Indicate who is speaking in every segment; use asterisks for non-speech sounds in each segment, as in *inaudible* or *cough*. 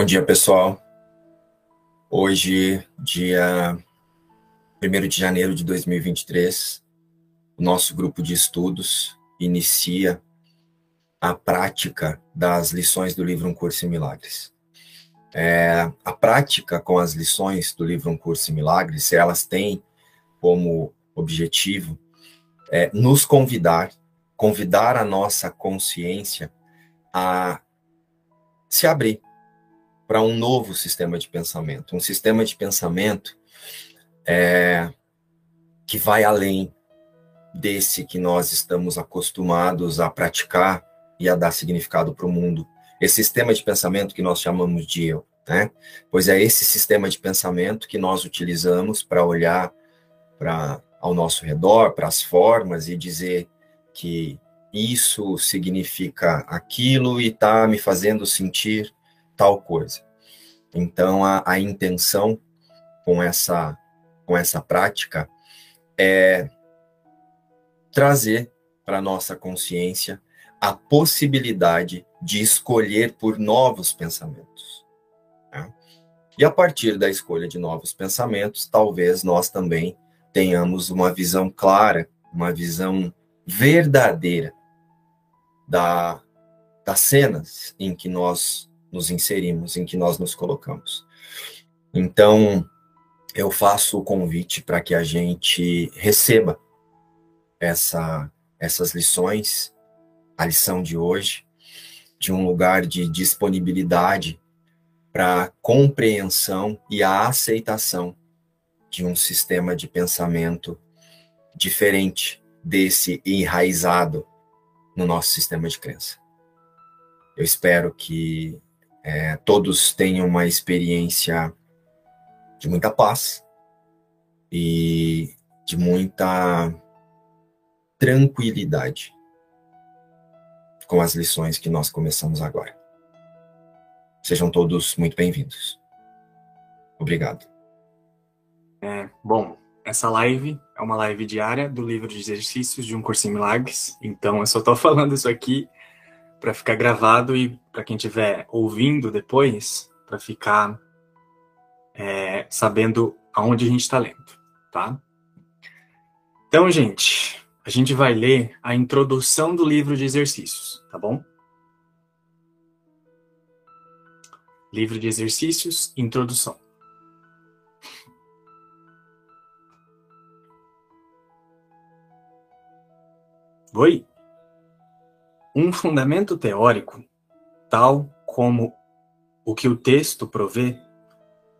Speaker 1: Bom dia, pessoal. Hoje, dia 1 de janeiro de 2023, o nosso grupo de estudos inicia a prática das lições do livro Um Curso em Milagres. É, a prática com as lições do livro Um Curso em Milagres, elas têm como objetivo é, nos convidar, convidar a nossa consciência a se abrir para um novo sistema de pensamento, um sistema de pensamento é, que vai além desse que nós estamos acostumados a praticar e a dar significado para o mundo. Esse sistema de pensamento que nós chamamos de eu, né? Pois é esse sistema de pensamento que nós utilizamos para olhar para ao nosso redor, para as formas e dizer que isso significa aquilo e está me fazendo sentir tal coisa. Então, a, a intenção com essa, com essa prática é trazer para nossa consciência a possibilidade de escolher por novos pensamentos. Né? E a partir da escolha de novos pensamentos, talvez nós também tenhamos uma visão clara, uma visão verdadeira da, das cenas em que nós nos inserimos, em que nós nos colocamos. Então, eu faço o convite para que a gente receba essa, essas lições, a lição de hoje, de um lugar de disponibilidade para compreensão e a aceitação de um sistema de pensamento diferente desse enraizado no nosso sistema de crença. Eu espero que é, todos tenham uma experiência de muita paz e de muita tranquilidade com as lições que nós começamos agora. Sejam todos muito bem-vindos. Obrigado.
Speaker 2: É, bom, essa live é uma live diária do livro de exercícios de um curso em milagres, então eu só estou *laughs* falando isso aqui para ficar gravado e para quem estiver ouvindo depois, para ficar é, sabendo aonde a gente está lendo, tá? Então, gente, a gente vai ler a introdução do livro de exercícios, tá bom? Livro de exercícios, introdução. Oi? Um fundamento teórico, tal como o que o texto provê,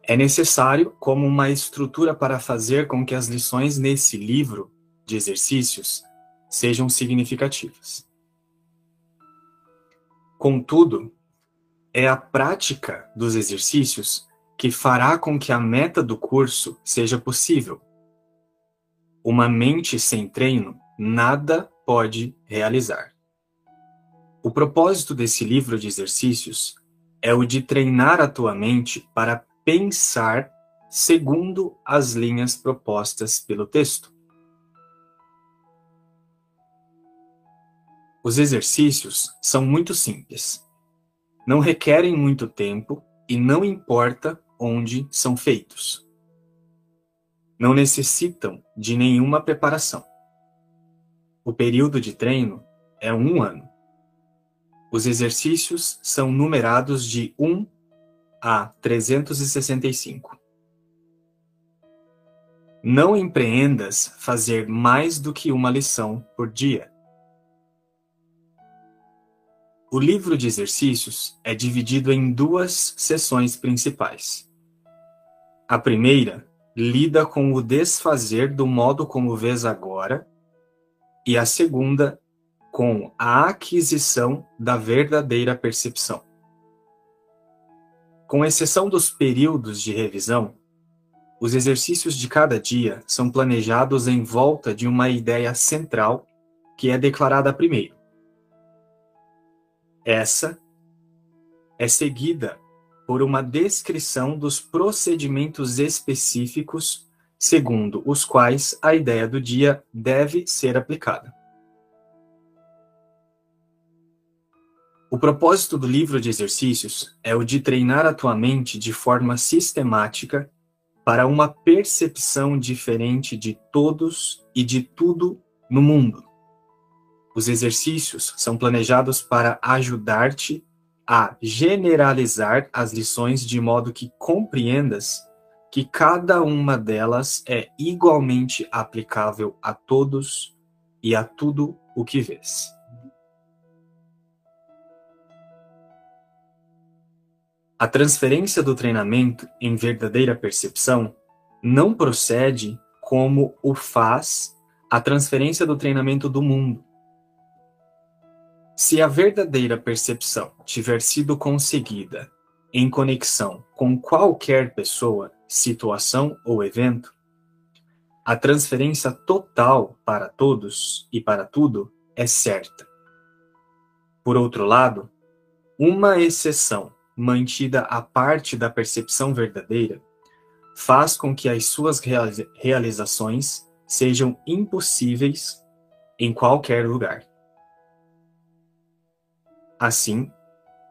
Speaker 2: é necessário como uma estrutura para fazer com que as lições nesse livro de exercícios sejam significativas. Contudo, é a prática dos exercícios que fará com que a meta do curso seja possível. Uma mente sem treino nada pode realizar. O propósito desse livro de exercícios é o de treinar a tua mente para pensar segundo as linhas propostas pelo texto. Os exercícios são muito simples. Não requerem muito tempo e não importa onde são feitos. Não necessitam de nenhuma preparação. O período de treino é um ano. Os exercícios são numerados de 1 a 365. Não empreendas fazer mais do que uma lição por dia. O livro de exercícios é dividido em duas sessões principais. A primeira lida com o desfazer do modo como vês agora, e a segunda com a aquisição da verdadeira percepção. Com exceção dos períodos de revisão, os exercícios de cada dia são planejados em volta de uma ideia central que é declarada primeiro. Essa é seguida por uma descrição dos procedimentos específicos segundo os quais a ideia do dia deve ser aplicada. O propósito do livro de exercícios é o de treinar a tua mente de forma sistemática para uma percepção diferente de todos e de tudo no mundo. Os exercícios são planejados para ajudar-te a generalizar as lições de modo que compreendas que cada uma delas é igualmente aplicável a todos e a tudo o que vês. A transferência do treinamento em verdadeira percepção não procede como o faz a transferência do treinamento do mundo. Se a verdadeira percepção tiver sido conseguida em conexão com qualquer pessoa, situação ou evento, a transferência total para todos e para tudo é certa. Por outro lado, uma exceção mantida à parte da percepção verdadeira faz com que as suas realizações sejam impossíveis em qualquer lugar. Assim,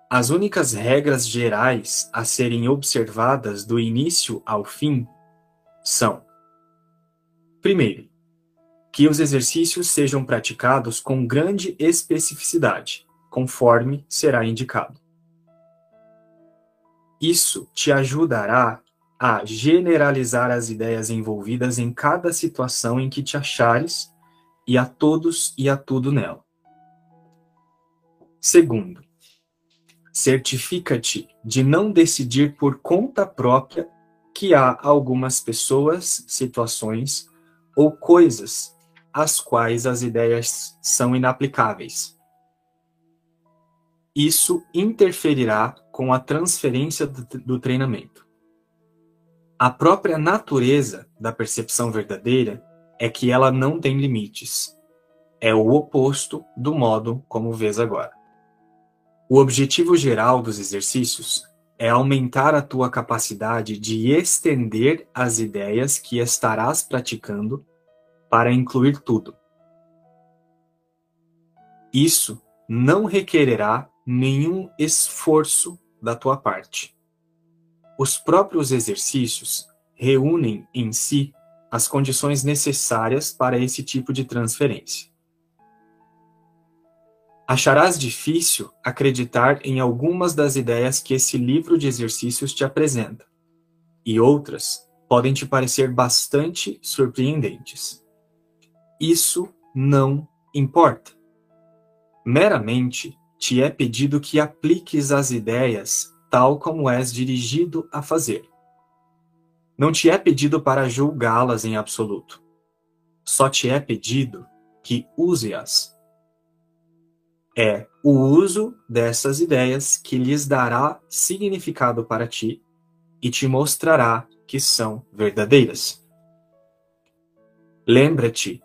Speaker 2: as únicas regras gerais a serem observadas do início ao fim são: primeiro, que os exercícios sejam praticados com grande especificidade, conforme será indicado. Isso te ajudará a generalizar as ideias envolvidas em cada situação em que te achares e a todos e a tudo nela. Segundo, certifica-te de não decidir por conta própria que há algumas pessoas, situações ou coisas às quais as ideias são inaplicáveis. Isso interferirá com a transferência do, treinamento. A própria natureza da percepção verdadeira é que ela não tem limites. É o oposto do modo como vês agora. O objetivo geral dos exercícios é aumentar a tua capacidade de estender as ideias que estarás praticando para incluir tudo. Isso não requererá nenhum esforço da tua parte. Os próprios exercícios reúnem em si as condições necessárias para esse tipo de transferência. Acharás difícil acreditar em algumas das ideias que esse livro de exercícios te apresenta, e outras podem te parecer bastante surpreendentes. Isso não importa. Meramente te é pedido que apliques as ideias tal como és dirigido a fazer. Não te é pedido para julgá-las em absoluto. Só te é pedido que use-as é o uso dessas ideias que lhes dará significado para ti e te mostrará que são verdadeiras. Lembra-te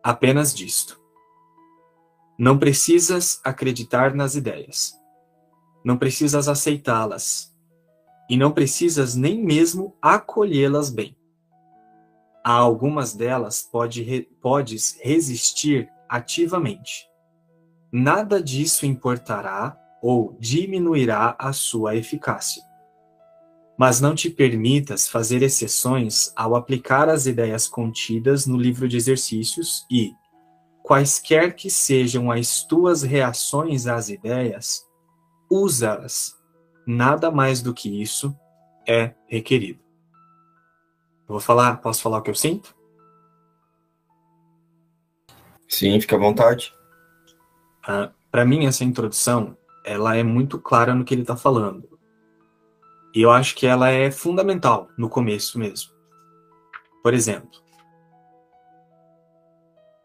Speaker 2: apenas disto. Não precisas acreditar nas ideias. Não precisas aceitá-las. E não precisas nem mesmo acolhê-las bem. A algumas delas pode, podes resistir ativamente nada disso importará ou diminuirá a sua eficácia. Mas não te permitas fazer exceções ao aplicar as ideias contidas no livro de exercícios e, quaisquer que sejam as tuas reações às ideias, usa-as. Nada mais do que isso é requerido. Eu vou falar, posso falar o que eu sinto?
Speaker 1: Sim, fica à vontade.
Speaker 2: Uh, para mim, essa introdução ela é muito clara no que ele está falando. E eu acho que ela é fundamental no começo mesmo. Por exemplo,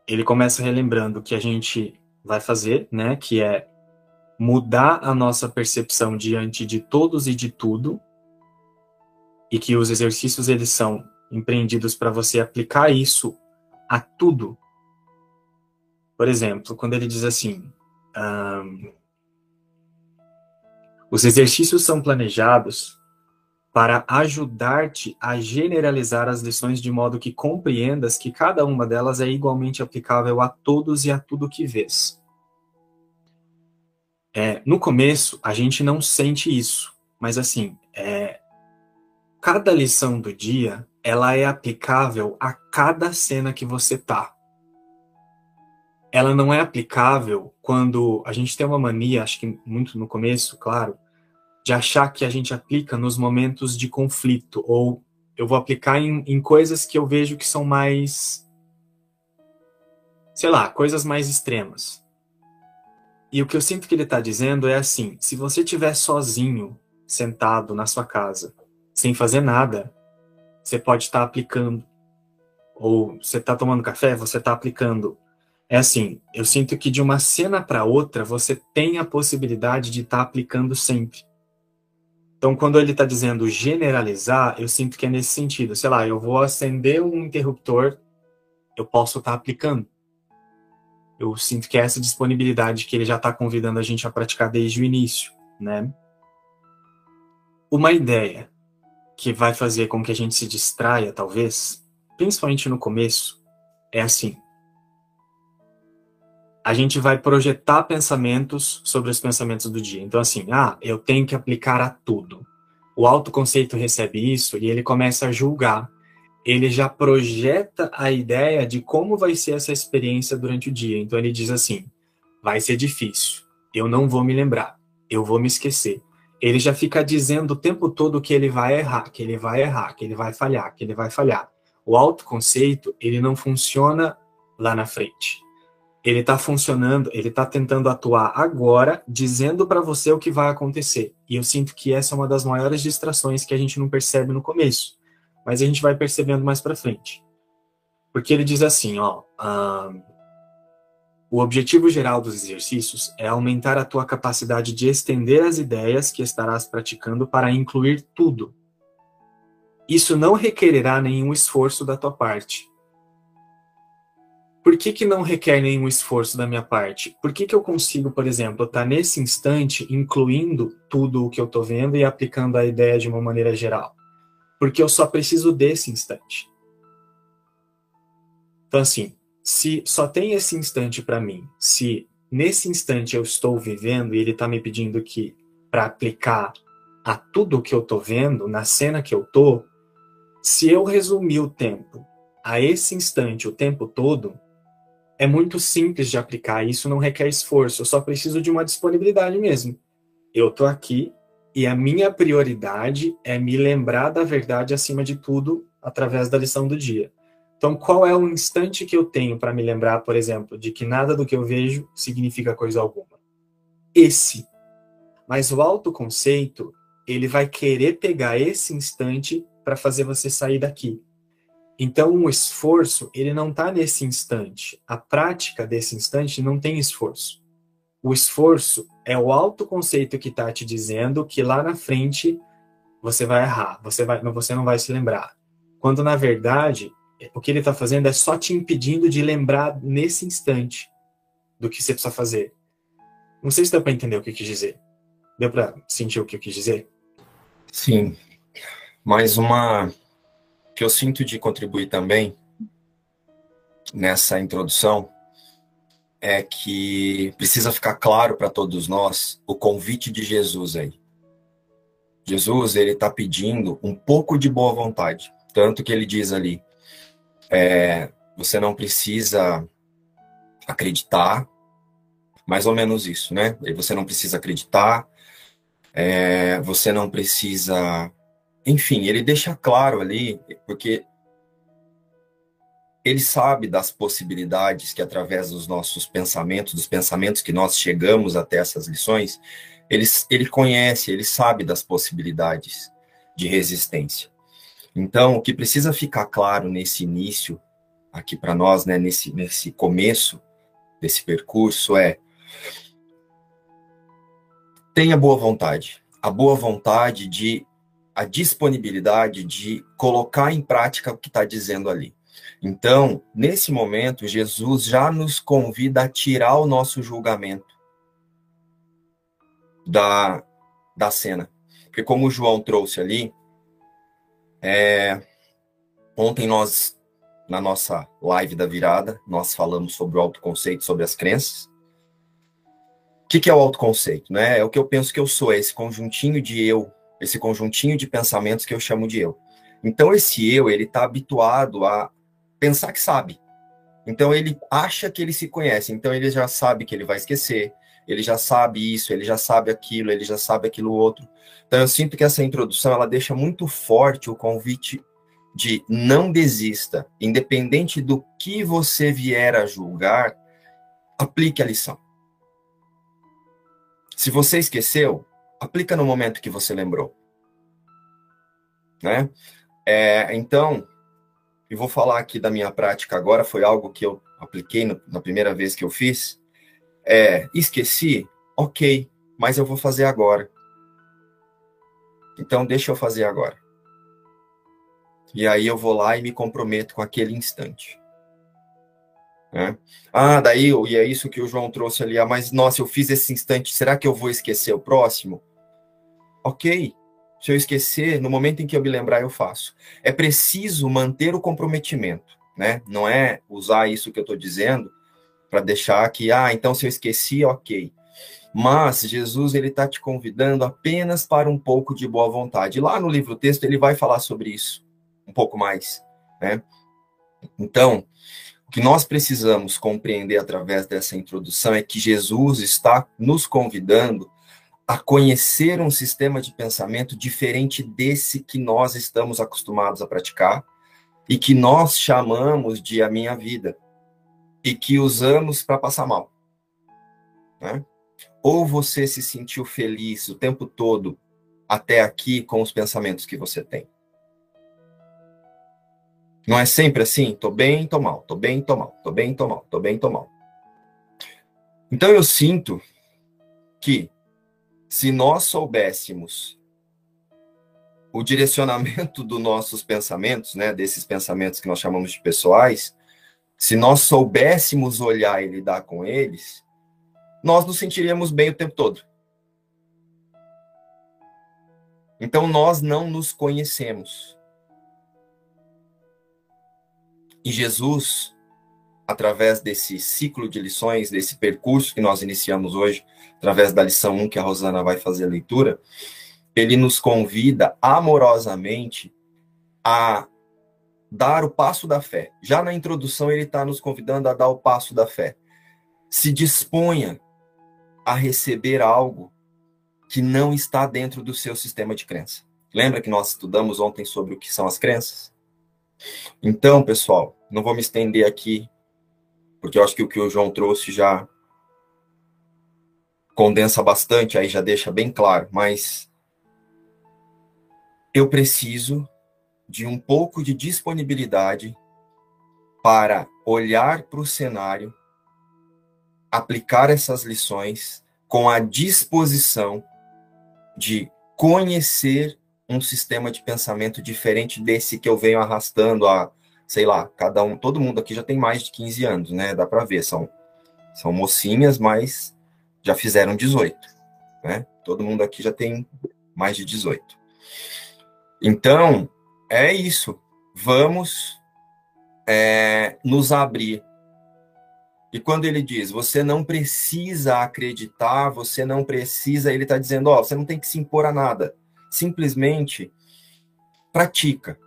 Speaker 2: ele começa relembrando que a gente vai fazer, né, que é mudar a nossa percepção diante de todos e de tudo, e que os exercícios eles são empreendidos para você aplicar isso a tudo. Por exemplo, quando ele diz assim: um, os exercícios são planejados para ajudar-te a generalizar as lições de modo que compreendas que cada uma delas é igualmente aplicável a todos e a tudo que vês. É, no começo, a gente não sente isso, mas assim, é, cada lição do dia, ela é aplicável a cada cena que você tá. Ela não é aplicável quando a gente tem uma mania, acho que muito no começo, claro, de achar que a gente aplica nos momentos de conflito, ou eu vou aplicar em, em coisas que eu vejo que são mais, sei lá, coisas mais extremas. E o que eu sinto que ele está dizendo é assim: se você estiver sozinho, sentado na sua casa, sem fazer nada, você pode estar tá aplicando. Ou você está tomando café, você está aplicando. É assim, eu sinto que de uma cena para outra você tem a possibilidade de estar tá aplicando sempre. Então, quando ele está dizendo generalizar, eu sinto que é nesse sentido. Sei lá, eu vou acender um interruptor, eu posso estar tá aplicando. Eu sinto que é essa disponibilidade que ele já está convidando a gente a praticar desde o início, né? Uma ideia que vai fazer com que a gente se distraia, talvez, principalmente no começo, é assim: a gente vai projetar pensamentos sobre os pensamentos do dia. Então, assim, ah, eu tenho que aplicar a tudo. O autoconceito recebe isso e ele começa a julgar. Ele já projeta a ideia de como vai ser essa experiência durante o dia. Então, ele diz assim: vai ser difícil, eu não vou me lembrar, eu vou me esquecer. Ele já fica dizendo o tempo todo que ele vai errar, que ele vai errar, que ele vai falhar, que ele vai falhar. O autoconceito, ele não funciona lá na frente ele está funcionando, ele está tentando atuar agora, dizendo para você o que vai acontecer. E eu sinto que essa é uma das maiores distrações que a gente não percebe no começo, mas a gente vai percebendo mais para frente. Porque ele diz assim, ó, um, o objetivo geral dos exercícios é aumentar a tua capacidade de estender as ideias que estarás praticando para incluir tudo. Isso não requererá nenhum esforço da tua parte por que, que não requer nenhum esforço da minha parte? Por que, que eu consigo, por exemplo, estar nesse instante incluindo tudo o que eu estou vendo e aplicando a ideia de uma maneira geral? Porque eu só preciso desse instante. Então, assim, se só tem esse instante para mim, se nesse instante eu estou vivendo e ele está me pedindo que para aplicar a tudo o que eu estou vendo, na cena que eu estou, se eu resumir o tempo a esse instante o tempo todo, é muito simples de aplicar, isso não requer esforço, eu só preciso de uma disponibilidade mesmo. Eu tô aqui e a minha prioridade é me lembrar da verdade acima de tudo através da lição do dia. Então, qual é o instante que eu tenho para me lembrar, por exemplo, de que nada do que eu vejo significa coisa alguma? Esse. Mas o autoconceito, ele vai querer pegar esse instante para fazer você sair daqui. Então, o esforço, ele não está nesse instante. A prática desse instante não tem esforço. O esforço é o autoconceito que está te dizendo que lá na frente você vai errar, você, vai, você não vai se lembrar. Quando, na verdade, o que ele está fazendo é só te impedindo de lembrar nesse instante do que você precisa fazer. Não sei se deu para entender o que eu quis dizer. Deu para sentir o que eu quis dizer?
Speaker 1: Sim. Mais uma que eu sinto de contribuir também nessa introdução é que precisa ficar claro para todos nós o convite de Jesus aí. Jesus ele está pedindo um pouco de boa vontade, tanto que ele diz ali, é, você não precisa acreditar, mais ou menos isso, né? Você não precisa acreditar, é, você não precisa enfim, ele deixa claro ali, porque ele sabe das possibilidades que, através dos nossos pensamentos, dos pensamentos que nós chegamos até essas lições, ele, ele conhece, ele sabe das possibilidades de resistência. Então, o que precisa ficar claro nesse início, aqui para nós, né, nesse, nesse começo desse percurso, é: tenha boa vontade. A boa vontade de a disponibilidade de colocar em prática o que está dizendo ali. Então, nesse momento, Jesus já nos convida a tirar o nosso julgamento da, da cena. Porque, como o João trouxe ali, é, ontem nós, na nossa live da virada, nós falamos sobre o autoconceito, sobre as crenças, que, que é o autoconceito? Né? É o que eu penso que eu sou, é esse conjuntinho de eu, esse conjuntinho de pensamentos que eu chamo de eu. Então, esse eu, ele está habituado a pensar que sabe. Então, ele acha que ele se conhece. Então, ele já sabe que ele vai esquecer. Ele já sabe isso, ele já sabe aquilo, ele já sabe aquilo outro. Então, eu sinto que essa introdução, ela deixa muito forte o convite de não desista. Independente do que você vier a julgar, aplique a lição. Se você esqueceu, aplica no momento que você lembrou. Né? É, então, eu vou falar aqui da minha prática agora, foi algo que eu apliquei no, na primeira vez que eu fiz. É, esqueci? Ok, mas eu vou fazer agora. Então, deixa eu fazer agora. E aí eu vou lá e me comprometo com aquele instante. Né? Ah, daí, e é isso que o João trouxe ali, ah, mas nossa, eu fiz esse instante, será que eu vou esquecer o próximo? Ok, se eu esquecer, no momento em que eu me lembrar, eu faço. É preciso manter o comprometimento, né? Não é usar isso que eu estou dizendo para deixar que, ah, então se eu esqueci, ok. Mas Jesus ele está te convidando apenas para um pouco de boa vontade. Lá no livro texto ele vai falar sobre isso um pouco mais, né? Então, o que nós precisamos compreender através dessa introdução é que Jesus está nos convidando a conhecer um sistema de pensamento diferente desse que nós estamos acostumados a praticar e que nós chamamos de a minha vida e que usamos para passar mal. Né? Ou você se sentiu feliz o tempo todo até aqui com os pensamentos que você tem? Não é sempre assim? Tô bem, tô mal, tô bem, tô mal, tô bem, tô mal, tô bem, tô mal. Então eu sinto que se nós soubéssemos o direcionamento dos nossos pensamentos, né, desses pensamentos que nós chamamos de pessoais, se nós soubéssemos olhar e lidar com eles, nós nos sentiríamos bem o tempo todo. Então nós não nos conhecemos. E Jesus, através desse ciclo de lições, desse percurso que nós iniciamos hoje, através da lição 1 que a Rosana vai fazer a leitura, ele nos convida amorosamente a dar o passo da fé. Já na introdução, ele está nos convidando a dar o passo da fé. Se disponha a receber algo que não está dentro do seu sistema de crença. Lembra que nós estudamos ontem sobre o que são as crenças? Então, pessoal, não vou me estender aqui, porque eu acho que o que o João trouxe já condensa bastante, aí já deixa bem claro, mas eu preciso de um pouco de disponibilidade para olhar para o cenário, aplicar essas lições com a disposição de conhecer um sistema de pensamento diferente desse que eu venho arrastando há, sei lá, cada um, todo mundo aqui já tem mais de 15 anos, né? Dá para ver, são são mocinhas, mas já fizeram 18, né? Todo mundo aqui já tem mais de 18. Então, é isso. Vamos é, nos abrir. E quando ele diz, você não precisa acreditar, você não precisa, ele está dizendo, ó, você não tem que se impor a nada simplesmente pratica.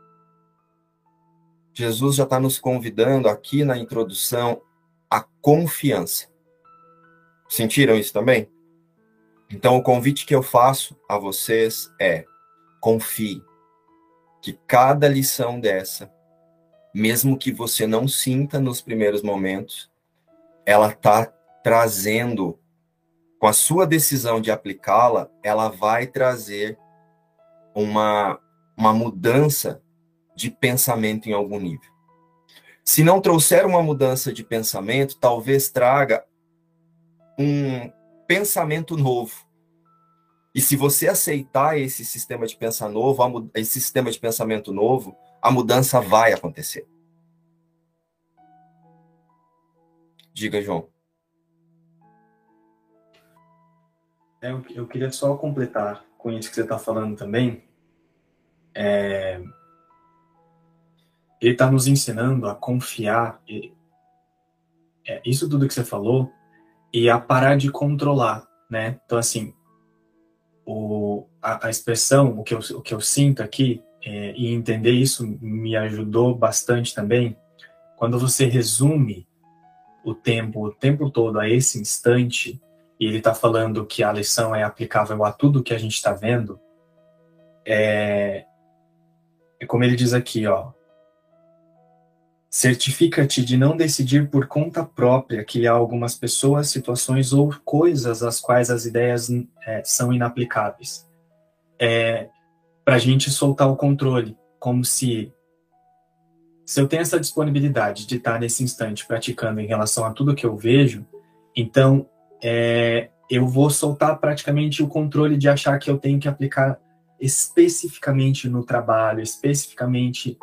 Speaker 1: Jesus já está nos convidando aqui na introdução a confiança. Sentiram isso também? Então, o convite que eu faço a vocês é: confie que cada lição dessa, mesmo que você não sinta nos primeiros momentos, ela está trazendo, com a sua decisão de aplicá-la, ela vai trazer uma, uma mudança de pensamento em algum nível. Se não trouxer uma mudança de pensamento, talvez traga um pensamento novo. E se você aceitar esse sistema de pensar novo, esse sistema de pensamento novo, a mudança vai acontecer. Diga, João.
Speaker 2: É, eu queria só completar com isso que você está falando também, é, ele está nos ensinando a confiar, e, é, isso tudo que você falou, e a parar de controlar. né? Então, assim, o, a, a expressão, o que, eu, o que eu sinto aqui, é, e entender isso me ajudou bastante também, quando você resume o tempo, o tempo todo a esse instante, e ele está falando que a lição é aplicável a tudo que a gente está vendo, é, é como ele diz aqui, ó, Certifica-te de não decidir por conta própria que há algumas pessoas, situações ou coisas às quais as ideias é, são inaplicáveis. É, Para a gente soltar o controle, como se se eu tenho essa disponibilidade de estar nesse instante praticando em relação a tudo que eu vejo, então é, eu vou soltar praticamente o controle de achar que eu tenho que aplicar especificamente no trabalho, especificamente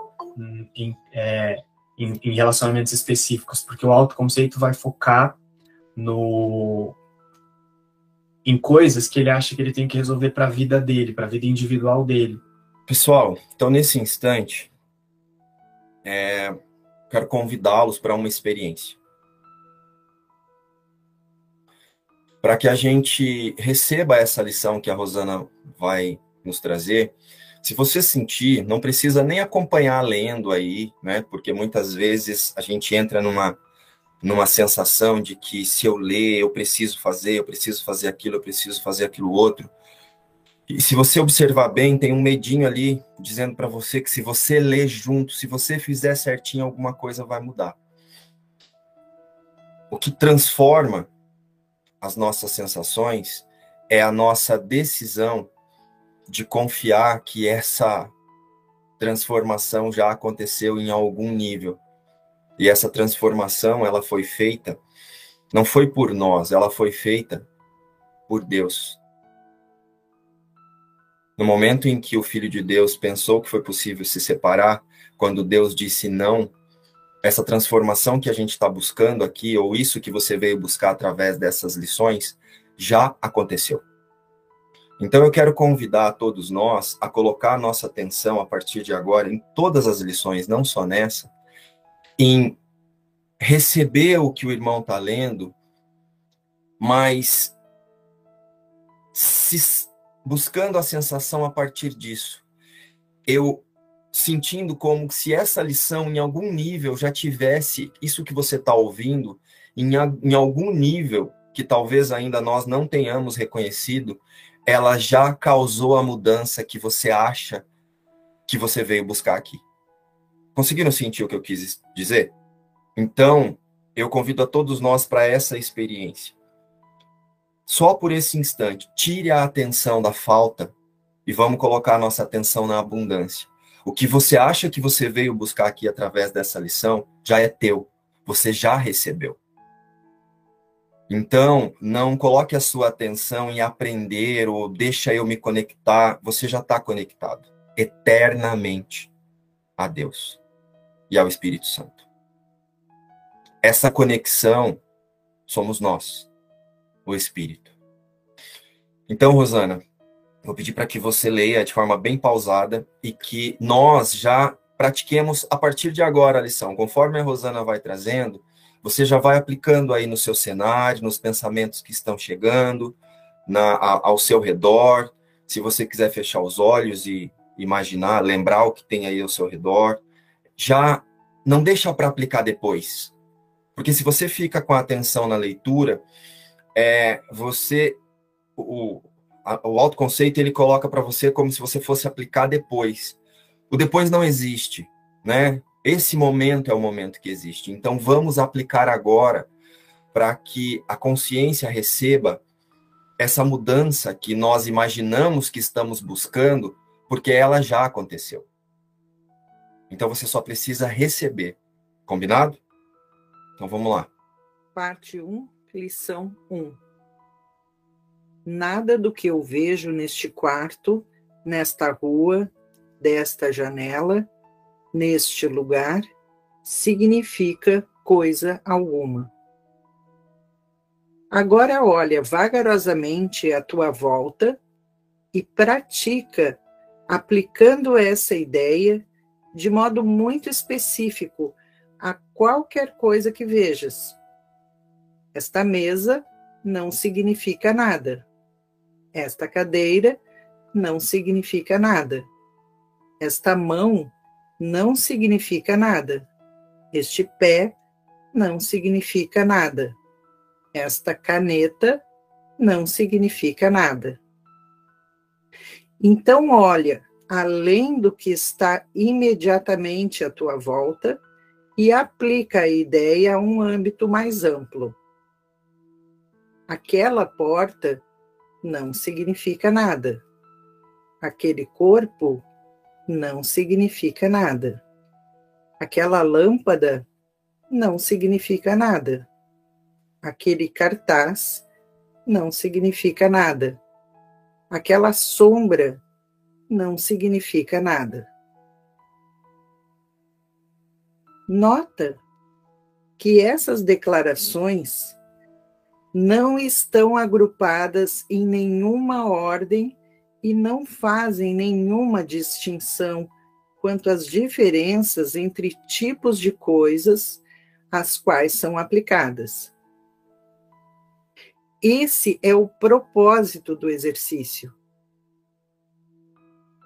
Speaker 2: em, é, em, relacionamentos específicos, porque o autoconceito vai focar no em coisas que ele acha que ele tem que resolver para a vida dele, para a vida individual dele.
Speaker 1: Pessoal, então nesse instante, é, quero convidá-los para uma experiência. Para que a gente receba essa lição que a Rosana vai nos trazer, se você sentir, não precisa nem acompanhar lendo aí, né? Porque muitas vezes a gente entra numa numa sensação de que se eu ler, eu preciso fazer, eu preciso fazer aquilo, eu preciso fazer aquilo outro. E se você observar bem, tem um medinho ali dizendo para você que se você ler junto, se você fizer certinho, alguma coisa vai mudar. O que transforma as nossas sensações é a nossa decisão de confiar que essa transformação já aconteceu em algum nível. E essa transformação, ela foi feita não foi por nós, ela foi feita por Deus. No momento em que o filho de Deus pensou que foi possível se separar, quando Deus disse não, essa transformação que a gente está buscando aqui, ou isso que você veio buscar através dessas lições, já aconteceu. Então eu quero convidar todos nós a colocar a nossa atenção a partir de agora em todas as lições, não só nessa, em receber o que o irmão está lendo, mas se, buscando a sensação a partir disso. Eu sentindo como se essa lição, em algum nível, já tivesse isso que você está ouvindo, em, em algum nível que talvez ainda nós não tenhamos reconhecido, ela já causou a mudança que você acha que você veio buscar aqui. Conseguiram sentir o que eu quis dizer? Então, eu convido a todos nós para essa experiência. Só por esse instante, tire a atenção da falta e vamos colocar a nossa atenção na abundância. O que você acha que você veio buscar aqui através dessa lição já é teu, você já recebeu. Então, não coloque a sua atenção em aprender ou deixa eu me conectar. Você já está conectado eternamente a Deus e ao Espírito Santo. Essa conexão somos nós, o Espírito. Então, Rosana, vou pedir para que você leia de forma bem pausada e que nós já pratiquemos a partir de agora a lição. Conforme a Rosana vai trazendo, você já vai aplicando aí no seu cenário, nos pensamentos que estão chegando, na, a, ao seu redor. Se você quiser fechar os olhos e imaginar, lembrar o que tem aí ao seu redor, já não deixa para aplicar depois. Porque se você fica com a atenção na leitura, é, você o, a, o autoconceito ele coloca para você como se você fosse aplicar depois. O depois não existe, né? Esse momento é o momento que existe. Então, vamos aplicar agora para que a consciência receba essa mudança que nós imaginamos que estamos buscando, porque ela já aconteceu. Então, você só precisa receber. Combinado? Então, vamos lá.
Speaker 3: Parte 1, lição 1. Nada do que eu vejo neste quarto, nesta rua, desta janela, neste lugar significa coisa alguma. Agora olha vagarosamente à tua volta e pratica aplicando essa ideia de modo muito específico a qualquer coisa que vejas. Esta mesa não significa nada. Esta cadeira não significa nada. Esta mão não significa nada. Este pé não significa nada. Esta caneta não significa nada. Então, olha, além do que está imediatamente à tua volta e aplica a ideia a um âmbito mais amplo. Aquela porta não significa nada. Aquele corpo não significa nada. Aquela lâmpada não significa nada. Aquele cartaz não significa nada. Aquela sombra não significa nada. Nota que essas declarações não estão agrupadas em nenhuma ordem e não fazem nenhuma distinção quanto às diferenças entre tipos de coisas às quais são aplicadas. Esse é o propósito do exercício.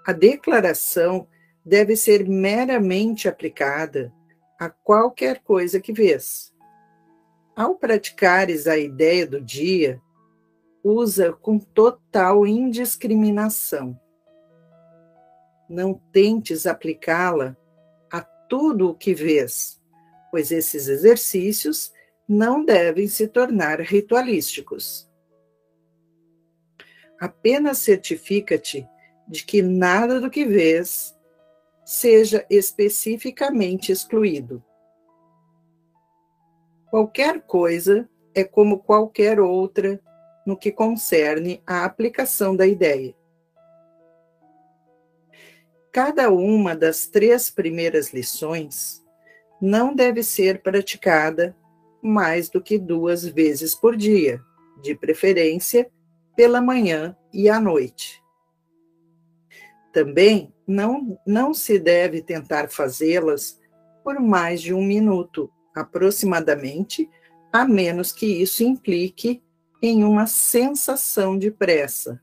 Speaker 3: A declaração deve ser meramente aplicada a qualquer coisa que vês. Ao praticares a ideia do dia, usa com total indiscriminação. Não tentes aplicá-la a tudo o que vês, pois esses exercícios não devem se tornar ritualísticos. Apenas certifica-te de que nada do que vês seja especificamente excluído. Qualquer coisa é como qualquer outra no que concerne à aplicação da ideia. Cada uma das três primeiras lições não deve ser praticada mais do que duas vezes por dia, de preferência pela manhã e à noite. Também não, não se deve tentar fazê-las por mais de um minuto, aproximadamente, a menos que isso implique em uma sensação de pressa.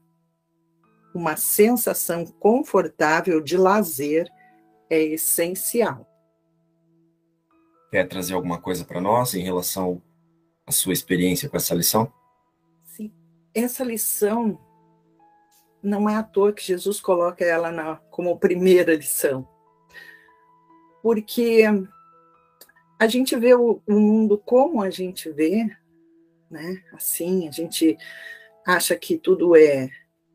Speaker 3: Uma sensação confortável de lazer é essencial.
Speaker 1: Quer trazer alguma coisa para nós em relação à sua experiência com essa lição?
Speaker 3: Sim, essa lição não é à toa que Jesus coloca ela na, como primeira lição. Porque a gente vê o, o mundo como a gente vê, né? Assim, a gente acha que tudo é,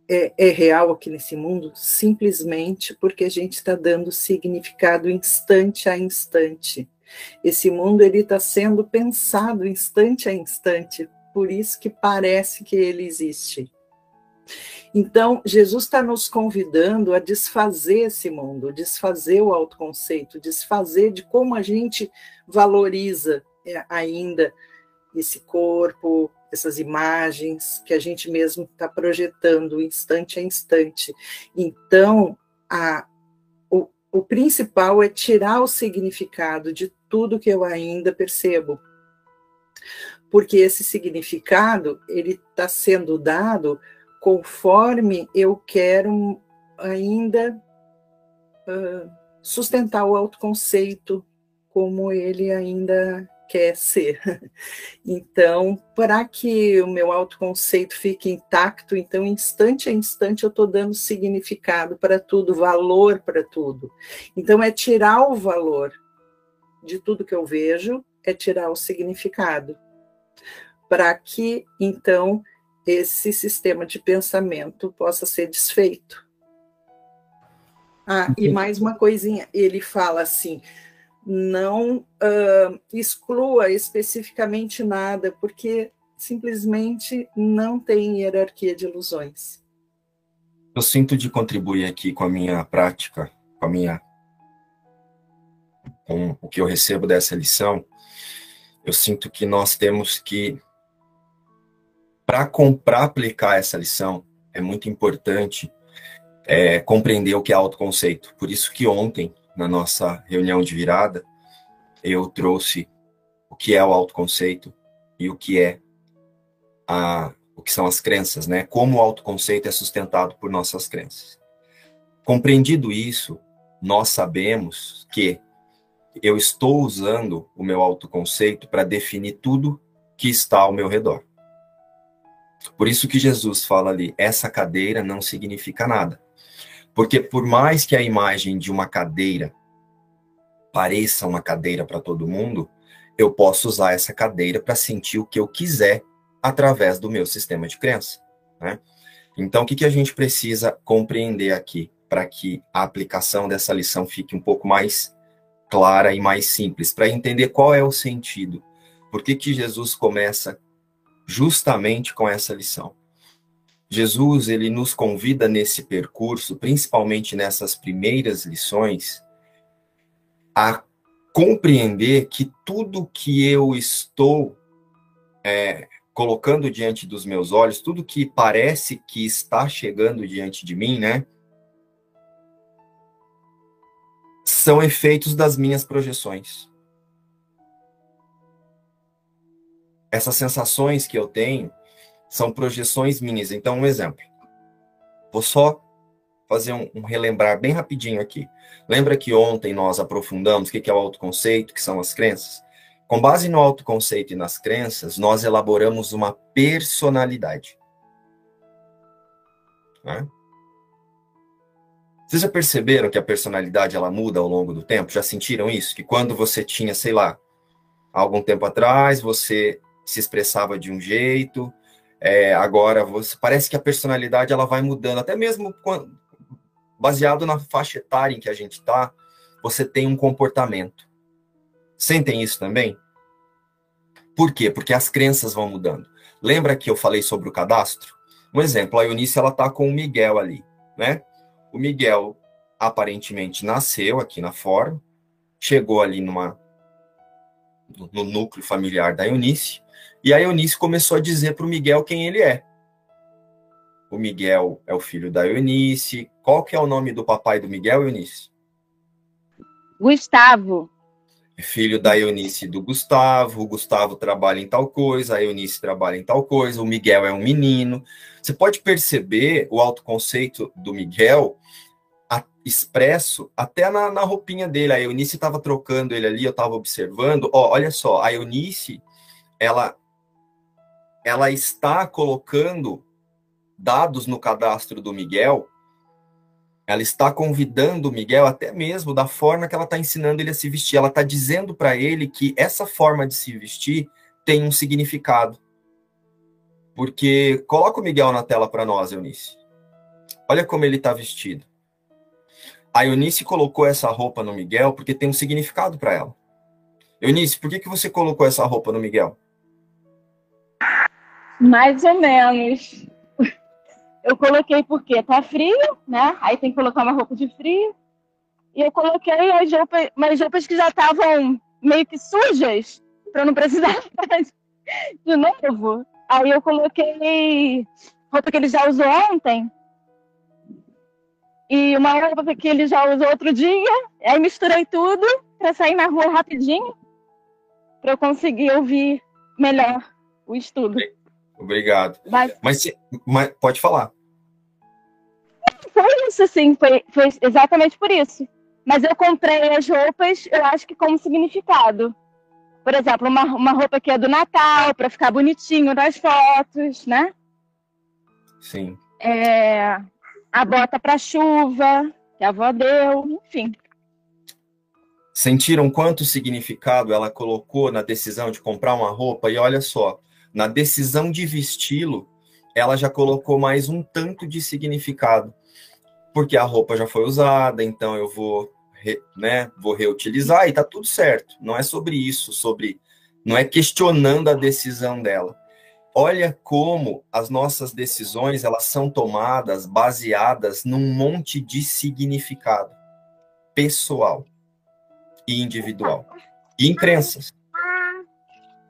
Speaker 3: é, é real aqui nesse mundo simplesmente porque a gente está dando significado instante a instante. Esse mundo ele está sendo pensado instante a instante, por isso que parece que ele existe. Então, Jesus está nos convidando a desfazer esse mundo, desfazer o autoconceito, desfazer de como a gente valoriza é, ainda esse corpo, essas imagens que a gente mesmo está projetando instante a instante. Então, a, o, o principal é tirar o significado de tudo que eu ainda percebo. Porque esse significado, ele está sendo dado conforme eu quero ainda uh, sustentar o autoconceito como ele ainda quer ser. *laughs* Então, para que o meu autoconceito fique intacto, então, instante a instante, eu estou dando significado para tudo, valor para tudo. Então, é tirar o valor de tudo que eu vejo, é tirar o significado. Para que, então, esse sistema de pensamento possa ser desfeito. Ah, e mais uma coisinha, ele fala assim: não uh, exclua especificamente nada, porque simplesmente não tem hierarquia de ilusões.
Speaker 1: Eu sinto de contribuir aqui com a minha prática, com a minha com o que eu recebo dessa lição. Eu sinto que nós temos que para comprar aplicar essa lição é muito importante é, compreender o que é autoconceito. Por isso que ontem na nossa reunião de virada, eu trouxe o que é o autoconceito e o que é a, o que são as crenças, né? Como o autoconceito é sustentado por nossas crenças. Compreendido isso, nós sabemos que eu estou usando o meu autoconceito para definir tudo que está ao meu redor. Por isso que Jesus fala ali, essa cadeira não significa nada. Porque por mais que a imagem de uma cadeira pareça uma cadeira para todo mundo, eu posso usar essa cadeira para sentir o que eu quiser através do meu sistema de crença. Né? Então, o que, que a gente precisa compreender aqui para que a aplicação dessa lição fique um pouco mais clara e mais simples, para entender qual é o sentido. Por que, que Jesus começa justamente com essa lição? Jesus, ele nos convida nesse percurso, principalmente nessas primeiras lições, a compreender que tudo que eu estou é, colocando diante dos meus olhos, tudo que parece que está chegando diante de mim, né? São efeitos das minhas projeções. Essas sensações que eu tenho são projeções minhas. Então, um exemplo. Vou só fazer um, um, relembrar bem rapidinho aqui. Lembra que ontem nós aprofundamos o que é o autoconceito, que são as crenças? Com base no autoconceito e nas crenças, nós elaboramos uma personalidade. Né? Vocês já perceberam que a personalidade ela muda ao longo do tempo? Já sentiram isso? Que quando você tinha, sei lá, algum tempo atrás, você se expressava de um jeito, é, agora você parece que a personalidade ela vai mudando, até mesmo quando, baseado na faixa etária em que a gente está, você tem um comportamento. Sentem isso também? Por quê? Porque as crenças vão mudando. Lembra que eu falei sobre o cadastro? Um exemplo, a Eunice ela tá com o Miguel ali, né? O Miguel aparentemente nasceu aqui na forma, chegou ali numa no núcleo familiar da Eunice, e a Eunice começou a dizer para o Miguel quem ele é. O Miguel é o filho da Eunice. Qual que é o nome do papai do Miguel, Eunice?
Speaker 4: Gustavo.
Speaker 1: É filho da Eunice e do Gustavo. O Gustavo trabalha em tal coisa, a Eunice trabalha em tal coisa. O Miguel é um menino. Você pode perceber o autoconceito do Miguel expresso até na, na roupinha dele. A Eunice estava trocando ele ali, eu estava observando. Ó, olha só, a Eunice, ela, ela está colocando dados no cadastro do Miguel, ela está convidando o Miguel até mesmo da forma que ela está ensinando ele a se vestir. Ela está dizendo para ele que essa forma de se vestir tem um significado. Porque coloca o Miguel na tela para nós, Eunice. Olha como ele está vestido. A Eunice colocou essa roupa no Miguel porque tem um significado para ela. Eunice, por que, que você colocou essa roupa no Miguel?
Speaker 4: Mais ou menos. Eu coloquei porque tá frio, né? Aí tem que colocar uma roupa de frio. E eu coloquei as roupas, umas roupas que já estavam meio que sujas, para não precisar *laughs* de novo. Aí eu coloquei roupa que ele já usou ontem. E uma roupa que ele já usou outro dia. Aí misturei tudo para sair na rua rapidinho. Para eu conseguir ouvir melhor o estudo.
Speaker 1: Obrigado. Mas, mas, mas pode falar
Speaker 4: foi isso, assim, foi, foi exatamente por isso. Mas eu comprei as roupas, eu acho que como significado. Por exemplo, uma, uma roupa que é do Natal, para ficar bonitinho nas fotos, né?
Speaker 1: Sim.
Speaker 4: É, a bota para chuva, que a avó deu, enfim.
Speaker 1: Sentiram quanto significado ela colocou na decisão de comprar uma roupa? E olha só, na decisão de vesti-lo, ela já colocou mais um tanto de significado porque a roupa já foi usada, então eu vou, re, né, vou reutilizar e tá tudo certo. Não é sobre isso, sobre não é questionando a decisão dela. Olha como as nossas decisões elas são tomadas baseadas num monte de significado pessoal e individual e em crenças.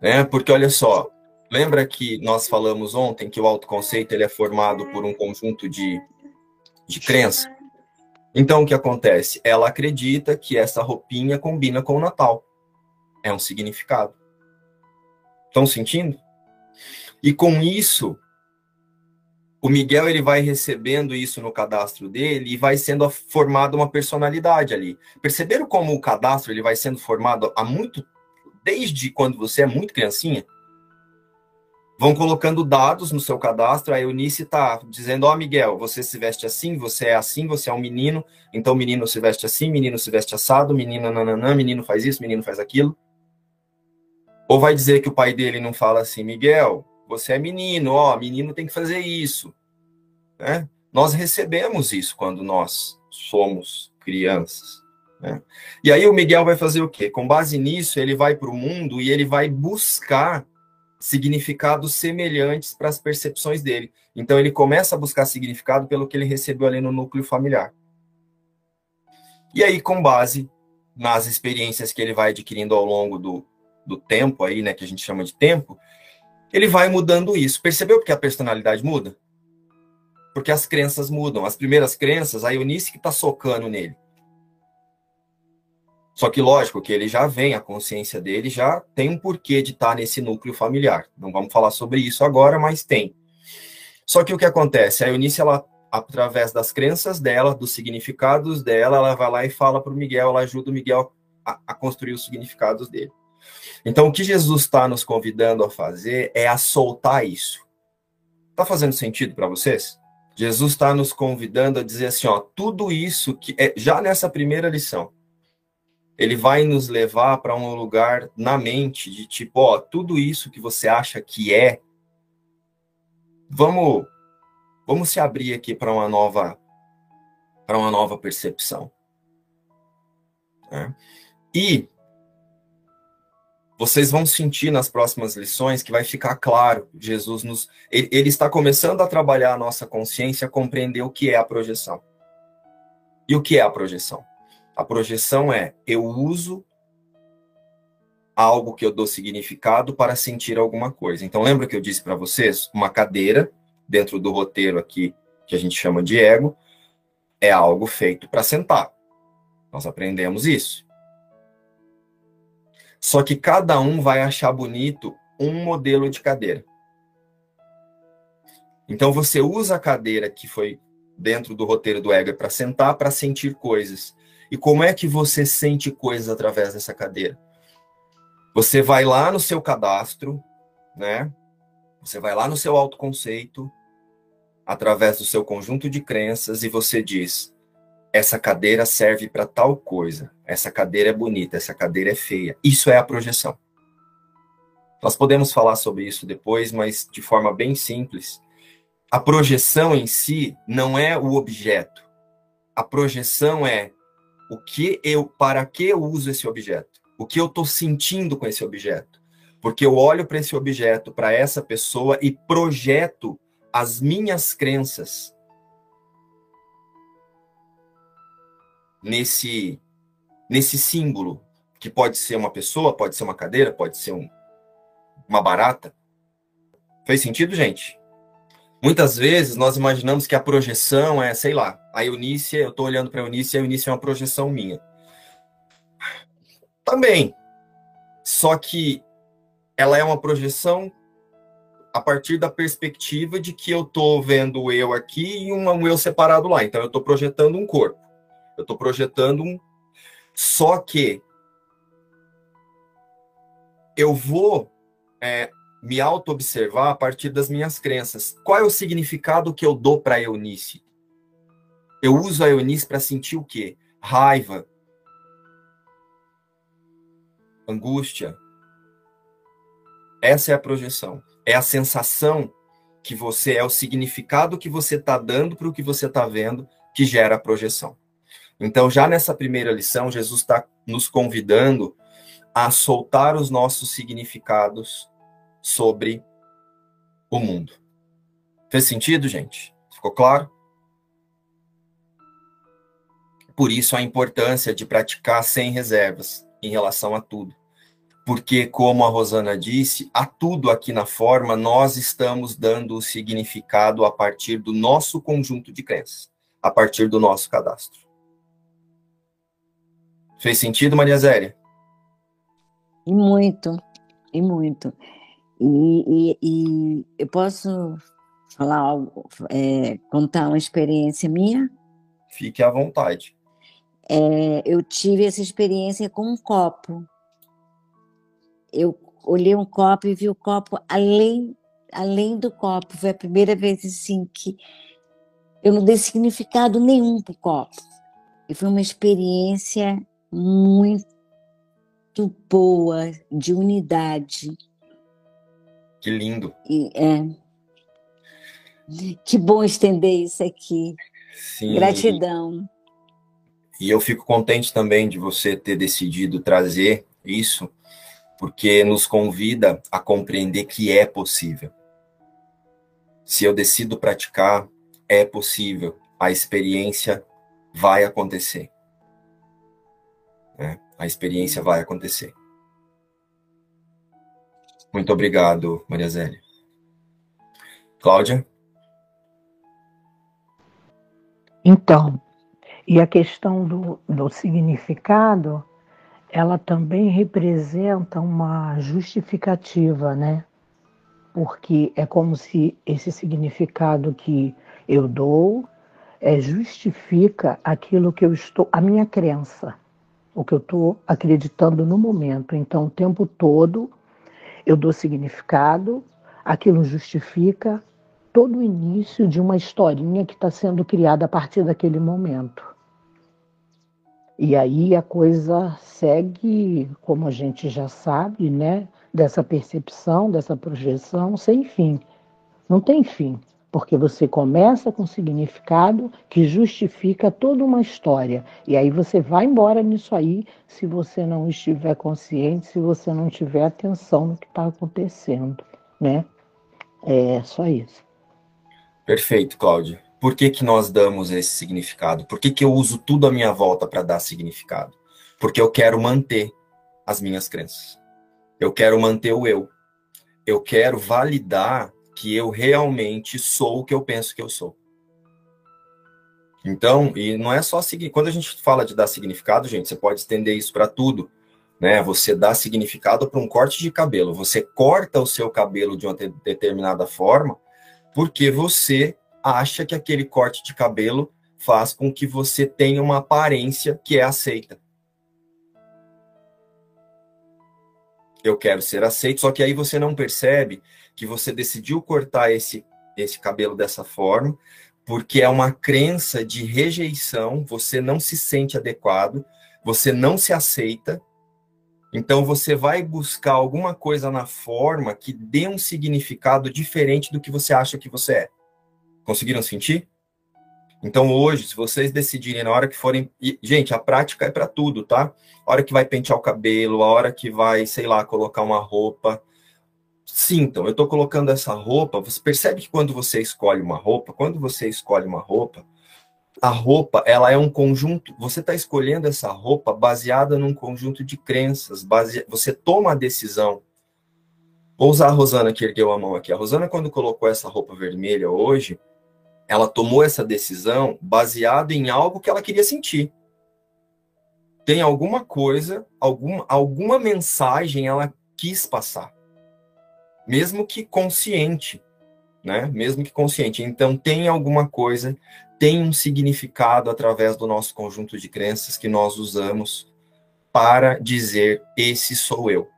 Speaker 1: Né? Porque olha só, lembra que nós falamos ontem que o autoconceito ele é formado por um conjunto de de crença. Então, o que acontece? Ela acredita que essa roupinha combina com o Natal. É um significado. Estão sentindo? E com isso, o Miguel ele vai recebendo isso no cadastro dele e vai sendo formada uma personalidade ali. Perceberam como o cadastro ele vai sendo formado há muito desde quando você é muito criancinha? Vão colocando dados no seu cadastro, a Eunice está dizendo, ó oh, Miguel, você se veste assim, você é assim, você é um menino, então menino se veste assim, menino se veste assado, menino nananã, menino faz isso, menino faz aquilo. Ou vai dizer que o pai dele não fala assim, Miguel, você é menino, ó, menino tem que fazer isso. Né? Nós recebemos isso quando nós somos crianças. Né? E aí o Miguel vai fazer o quê? Com base nisso, ele vai para o mundo e ele vai buscar significados semelhantes para as percepções dele. Então ele começa a buscar significado pelo que ele recebeu ali no núcleo familiar. E aí, com base nas experiências que ele vai adquirindo ao longo do, do tempo aí, né, que a gente chama de tempo, ele vai mudando isso. Percebeu porque a personalidade muda? Porque as crenças mudam. As primeiras crenças, a Eunice que está socando nele. Só que, lógico, que ele já vem, a consciência dele já tem um porquê de estar tá nesse núcleo familiar. Não vamos falar sobre isso agora, mas tem. Só que o que acontece? A Eunice, ela, através das crenças dela, dos significados dela, ela vai lá e fala para o Miguel, ela ajuda o Miguel a, a construir os significados dele. Então, o que Jesus está nos convidando a fazer é a soltar isso. Está fazendo sentido para vocês? Jesus está nos convidando a dizer assim, ó, tudo isso que é já nessa primeira lição, ele vai nos levar para um lugar na mente de tipo, ó, tudo isso que você acha que é, vamos, vamos se abrir aqui para uma nova, para uma nova percepção. Né? E vocês vão sentir nas próximas lições que vai ficar claro, Jesus nos ele, ele, está começando a trabalhar a nossa consciência, a compreender o que é a projeção. E o que é a projeção? A projeção é eu uso algo que eu dou significado para sentir alguma coisa. Então lembra que eu disse para vocês, uma cadeira dentro do roteiro aqui que a gente chama de ego é algo feito para sentar. Nós aprendemos isso. Só que cada um vai achar bonito um modelo de cadeira. Então você usa a cadeira que foi dentro do roteiro do ego para sentar para sentir coisas. E como é que você sente coisas através dessa cadeira? Você vai lá no seu cadastro, né? Você vai lá no seu autoconceito, através do seu conjunto de crenças, e você diz: essa cadeira serve para tal coisa, essa cadeira é bonita, essa cadeira é feia. Isso é a projeção. Nós podemos falar sobre isso depois, mas de forma bem simples. A projeção em si não é o objeto. A projeção é o que eu, para que eu uso esse objeto? O que eu estou sentindo com esse objeto? Porque eu olho para esse objeto, para essa pessoa e projeto as minhas crenças nesse nesse símbolo que pode ser uma pessoa, pode ser uma cadeira, pode ser um, uma barata. Fez sentido, gente? Muitas vezes nós imaginamos que a projeção é, sei lá, a Eunice, eu estou olhando para a Eunice e a Eunice é uma projeção minha. Também. Só que ela é uma projeção a partir da perspectiva de que eu estou vendo eu aqui e um, um eu separado lá. Então eu estou projetando um corpo. Eu estou projetando um. Só que eu vou é, me auto-observar a partir das minhas crenças. Qual é o significado que eu dou para a Eunice? Eu uso a Eunice para sentir o quê? Raiva, angústia. Essa é a projeção. É a sensação que você é o significado que você está dando para o que você está vendo que gera a projeção. Então, já nessa primeira lição, Jesus está nos convidando a soltar os nossos significados sobre o mundo. Fez sentido, gente? Ficou claro? Por isso a importância de praticar sem reservas em relação a tudo. Porque, como a Rosana disse, a tudo aqui na forma nós estamos dando o significado a partir do nosso conjunto de crenças, a partir do nosso cadastro. Fez sentido, Maria Zélia?
Speaker 5: E muito, e muito. E, e, e eu posso falar algo, é, contar uma experiência minha?
Speaker 1: Fique à vontade.
Speaker 5: É, eu tive essa experiência com um copo. Eu olhei um copo e vi o copo além, além do copo. Foi a primeira vez assim que eu não dei significado nenhum para o copo. E foi uma experiência muito boa, de unidade.
Speaker 1: Que lindo.
Speaker 5: E, é, que bom estender isso aqui. Sim. Gratidão.
Speaker 1: E eu fico contente também de você ter decidido trazer isso, porque nos convida a compreender que é possível. Se eu decido praticar, é possível. A experiência vai acontecer. É, a experiência vai acontecer. Muito obrigado, Maria Zélia. Cláudia?
Speaker 6: Então, e a questão do, do significado, ela também representa uma justificativa, né? Porque é como se esse significado que eu dou é, justifica aquilo que eu estou, a minha crença, o que eu estou acreditando no momento. Então, o tempo todo eu dou significado, aquilo justifica todo o início de uma historinha que está sendo criada a partir daquele momento. E aí a coisa segue, como a gente já sabe, né, dessa percepção, dessa projeção, sem fim. Não tem fim, porque você começa com significado que justifica toda uma história. E aí você vai embora nisso aí se você não estiver consciente, se você não tiver atenção no que está acontecendo, né? É só isso.
Speaker 1: Perfeito, Cláudia. Por que, que nós damos esse significado? Por que, que eu uso tudo à minha volta para dar significado? Porque eu quero manter as minhas crenças. Eu quero manter o eu. Eu quero validar que eu realmente sou o que eu penso que eu sou. Então, e não é só seguir. Quando a gente fala de dar significado, gente, você pode estender isso para tudo. Né? Você dá significado para um corte de cabelo. Você corta o seu cabelo de uma determinada forma porque você acha que aquele corte de cabelo faz com que você tenha uma aparência que é aceita. Eu quero ser aceito, só que aí você não percebe que você decidiu cortar esse, esse cabelo dessa forma, porque é uma crença de rejeição, você não se sente adequado, você não se aceita, então você vai buscar alguma coisa na forma que dê um significado diferente do que você acha que você é. Conseguiram sentir? Então hoje, se vocês decidirem na hora que forem, e, gente, a prática é para tudo, tá? A hora que vai pentear o cabelo, a hora que vai, sei lá, colocar uma roupa, sintam, eu estou colocando essa roupa, você percebe que quando você escolhe uma roupa, quando você escolhe uma roupa, a roupa, ela é um conjunto, você está escolhendo essa roupa baseada num conjunto de crenças, base, você toma a decisão. Vou usar a Rosana que ergueu a mão aqui. A Rosana, quando colocou essa roupa vermelha hoje, ela tomou essa decisão baseada em algo que ela queria sentir. Tem alguma coisa, alguma, alguma mensagem ela quis passar. Mesmo que consciente, né? Mesmo que consciente. Então tem alguma coisa tem um significado através do nosso conjunto de crenças que nós usamos para dizer: esse sou eu.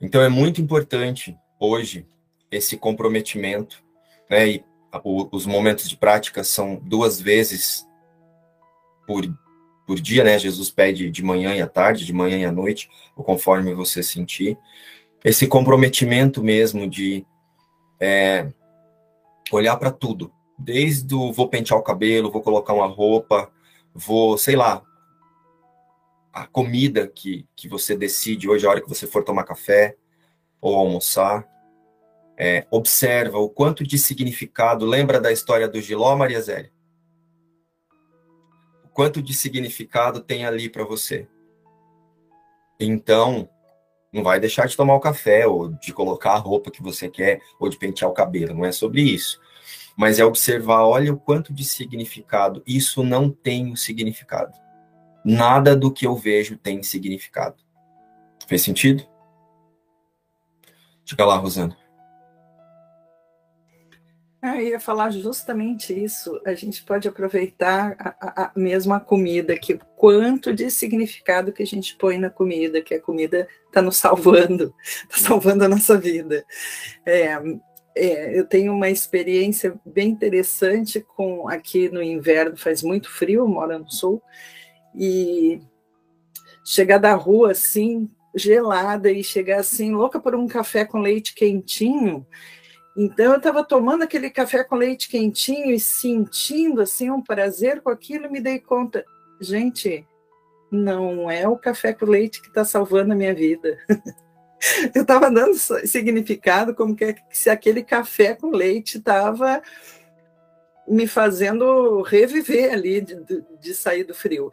Speaker 1: Então é muito importante hoje esse comprometimento, né? E os momentos de prática são duas vezes por, por dia, né? Jesus pede de manhã e à tarde, de manhã e à noite, ou conforme você sentir. Esse comprometimento mesmo de é, olhar para tudo, desde o vou pentear o cabelo, vou colocar uma roupa, vou, sei lá, a comida que, que você decide hoje, a hora que você for tomar café ou almoçar. É, observa o quanto de significado, lembra da história do Giló, Maria Zélia? Quanto de significado tem ali para você. Então, não vai deixar de tomar o café, ou de colocar a roupa que você quer, ou de pentear o cabelo. Não é sobre isso. Mas é observar, olha o quanto de significado. Isso não tem um significado. Nada do que eu vejo tem significado. Fez sentido? Diga lá, Rosana.
Speaker 3: Ah, eu ia falar justamente isso. A gente pode aproveitar a, a, a mesma comida, que o quanto de significado que a gente põe na comida, que a comida está nos salvando, está salvando a nossa vida. É, é, eu tenho uma experiência bem interessante com aqui no inverno, faz muito frio, moro no sul, e chegar da rua assim, gelada, e chegar assim, louca por um café com leite quentinho, então eu estava tomando aquele café com leite quentinho e sentindo assim um prazer com aquilo, e me dei conta, gente, não é o café com leite que está salvando a minha vida. *laughs* eu estava dando significado como que se aquele café com leite estava me fazendo reviver ali de, de, de, sair do frio.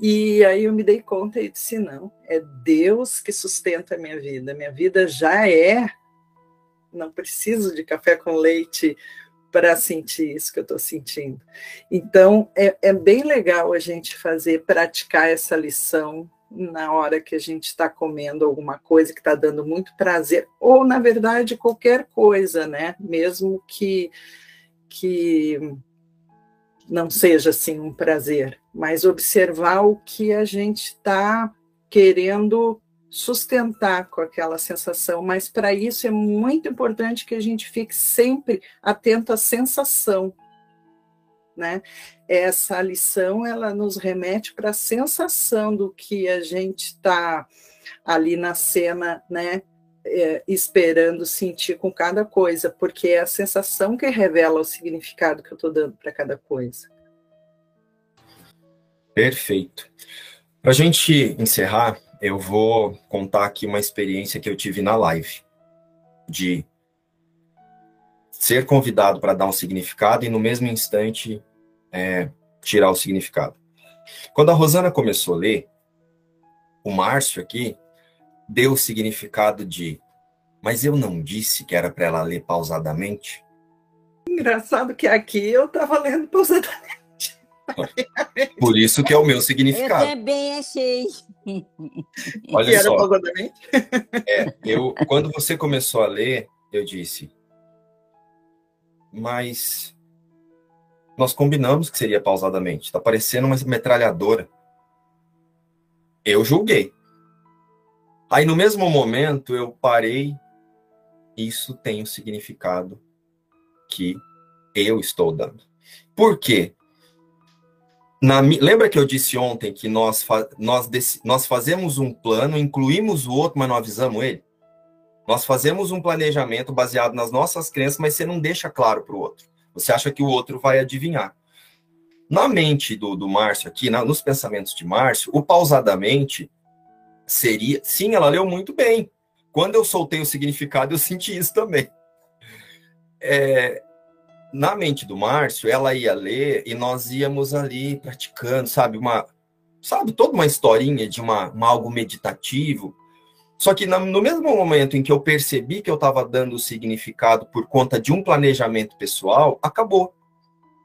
Speaker 3: E aí eu me dei conta e disse: não, é Deus que sustenta a minha vida. Minha vida já é não preciso de café com leite para sentir isso que eu estou sentindo. Então, é, é, bem legal a gente fazer, praticar essa lição na hora que a gente está comendo alguma coisa que está dando muito prazer, ou, na verdade, qualquer coisa, né? Mesmo que, que não seja assim um prazer, mas observar o que a gente está querendo sustentar com aquela sensação, mas para isso é muito importante que a gente fique sempre atento à sensação, né? Essa lição ela nos remete para a sensação do que a gente está ali na cena, né? É, esperando sentir com cada coisa, porque é a sensação que revela o significado que eu estou dando para cada coisa.
Speaker 1: Perfeito. Para a gente encerrar, eu vou contar aqui uma experiência que eu tive na live de ser convidado para dar um significado e no mesmo instante é, tirar o significado. Quando a Rosana começou a ler, o Márcio aqui deu o significado de, mas eu não disse que era para ela ler pausadamente.
Speaker 3: Engraçado que aqui eu estava lendo pausadamente.
Speaker 1: Por isso que é o meu significado.
Speaker 5: Eu também achei. *laughs*
Speaker 1: Olha que só. É, eu, quando você começou a ler, eu disse, mas nós combinamos que seria pausadamente. Está parecendo uma metralhadora. Eu julguei. Aí, no mesmo momento, eu parei. Isso tem o significado que eu estou dando. Por quê? Na, lembra que eu disse ontem que nós, nós, nós fazemos um plano, incluímos o outro, mas não avisamos ele? Nós fazemos um planejamento baseado nas nossas crenças, mas você não deixa claro para o outro. Você acha que o outro vai adivinhar. Na mente do, do Márcio aqui, na, nos pensamentos de Márcio, o pausadamente seria. Sim, ela leu muito bem. Quando eu soltei o significado, eu senti isso também. É, na mente do Márcio, ela ia ler e nós íamos ali praticando, sabe, uma, sabe, toda uma historinha de uma, uma algo meditativo. Só que no mesmo momento em que eu percebi que eu estava dando significado por conta de um planejamento pessoal, acabou.